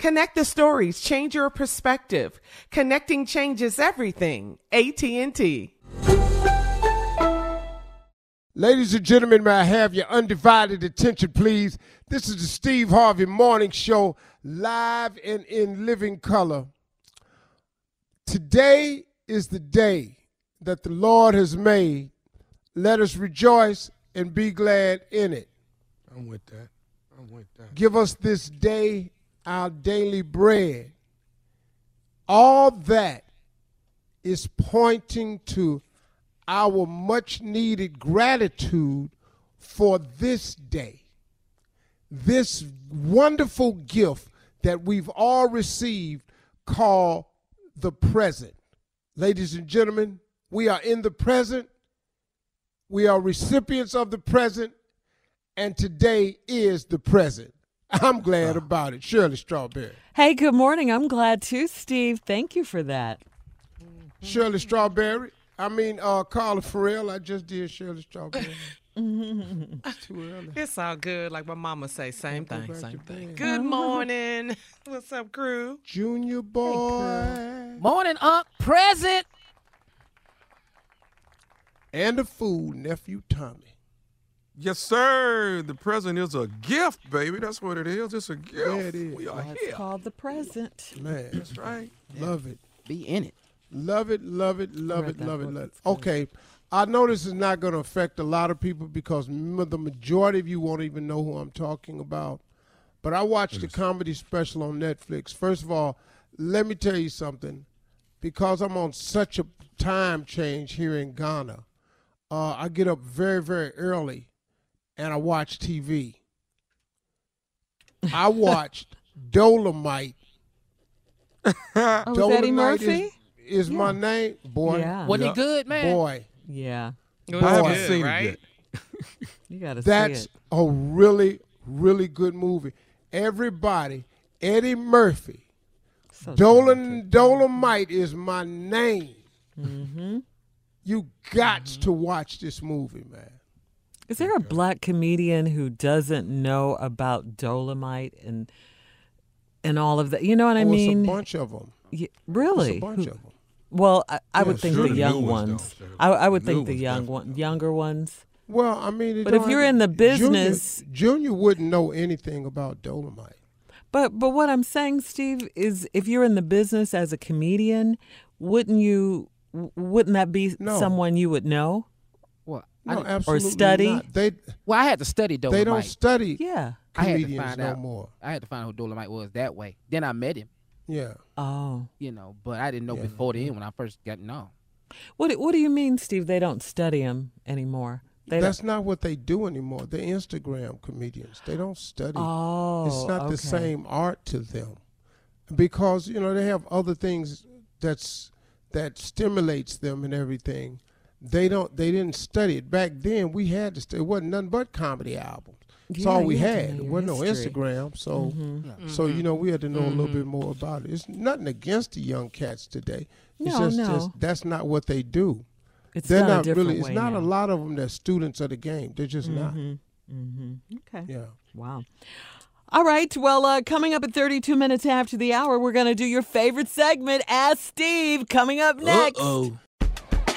Connect the stories, change your perspective. Connecting changes everything. AT&T. Ladies and gentlemen, may I have your undivided attention, please? This is the Steve Harvey Morning Show, live and in living color. Today is the day that the Lord has made. Let us rejoice and be glad in it. I'm with that. I'm with that. Give us this day our daily bread. All that is pointing to our much needed gratitude for this day, this wonderful gift that we've all received called the present. Ladies and gentlemen, we are in the present, we are recipients of the present, and today is the present. I'm glad about it. Shirley Strawberry. Hey, good morning. I'm glad too, Steve. Thank you for that. Shirley Strawberry. I mean, uh, Carla Ferrell. I just did Shirley Strawberry. it's too early. It's all good. Like my mama say, same Go thing, same thing. bed. Good morning. What's up, crew? Junior boy. Morning, Unc. Present. and the fool, nephew Tommy. Yes, sir. The present is a gift, baby. That's what it is. It's a gift. Yeah, it is. We are Well, it's here. called the present. Man, That's right. love it. Be in it. Love it, love it, love it, love it, love it. Okay, I know this is not going to affect a lot of people because m- the majority of you won't even know who I'm talking about. But I watched a comedy special on Netflix. First of all, let me tell you something. Because I'm on such a time change here in Ghana, uh, I get up very, very early and I watch TV. I watched Dolemite. Oh, was Eddie Murphy? is, is my name. Boy, Yeah. Wasn't Yeah. it good, man? boy, Yeah. It was I haven't good, seen it yet. You got to see it. That's a really, really good movie. Everybody, Eddie Murphy, So Dolan Dolemite is my name. Mm-hmm. You got to watch this movie, man. Is there a black comedian who doesn't know about Dolemite and and all of that? You know what I oh, mean? It's a bunch of them. Yeah, really? A bunch Who- of them. Well, I, I Yeah, would think sure, the the young ones ones. I, I would The think the young one, younger ones. Well, I mean, But if you're in the business- Junior, wouldn't know anything about Dolemite. But but what I'm saying, Steve, is if you're in the business as a comedian, wouldn't you? Wouldn't that be No. someone you would know? Well, I No, didn't- absolutely study? not. They well, I had to study Dolemite. they don't study Yeah. I had to comedians find no out. more. I had to find out who Dolemite was that way. Then I met him, Yeah. Oh. you know, but I didn't know Yeah. before then when I first got known. What What do you mean, Steve? They don't study him anymore. They don't- That's not what they do anymore. They're Instagram comedians. They don't study. Oh, it's not okay. the same art to them because you know they have other things that's that stimulates them and everything. They don't. They didn't study it back then. We had to. Study. It wasn't nothing but comedy albums. That's Yeah, all we had to There wasn't no. Instagram, so Mm-hmm. so you know we had to know a little bit more about it. It's nothing against the young cats today. It's No, just, no. just that's not what they do. It's They're done a not different really. It's way not now. a lot of them that students of the game. They're just not. Mm-hmm. Okay. Yeah. Wow. All right. Well, uh, coming up at 32 minutes after the hour, we're going to do your favorite segment, Ask Steve, coming up next. Uh-oh.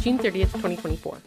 June 30th, 2024.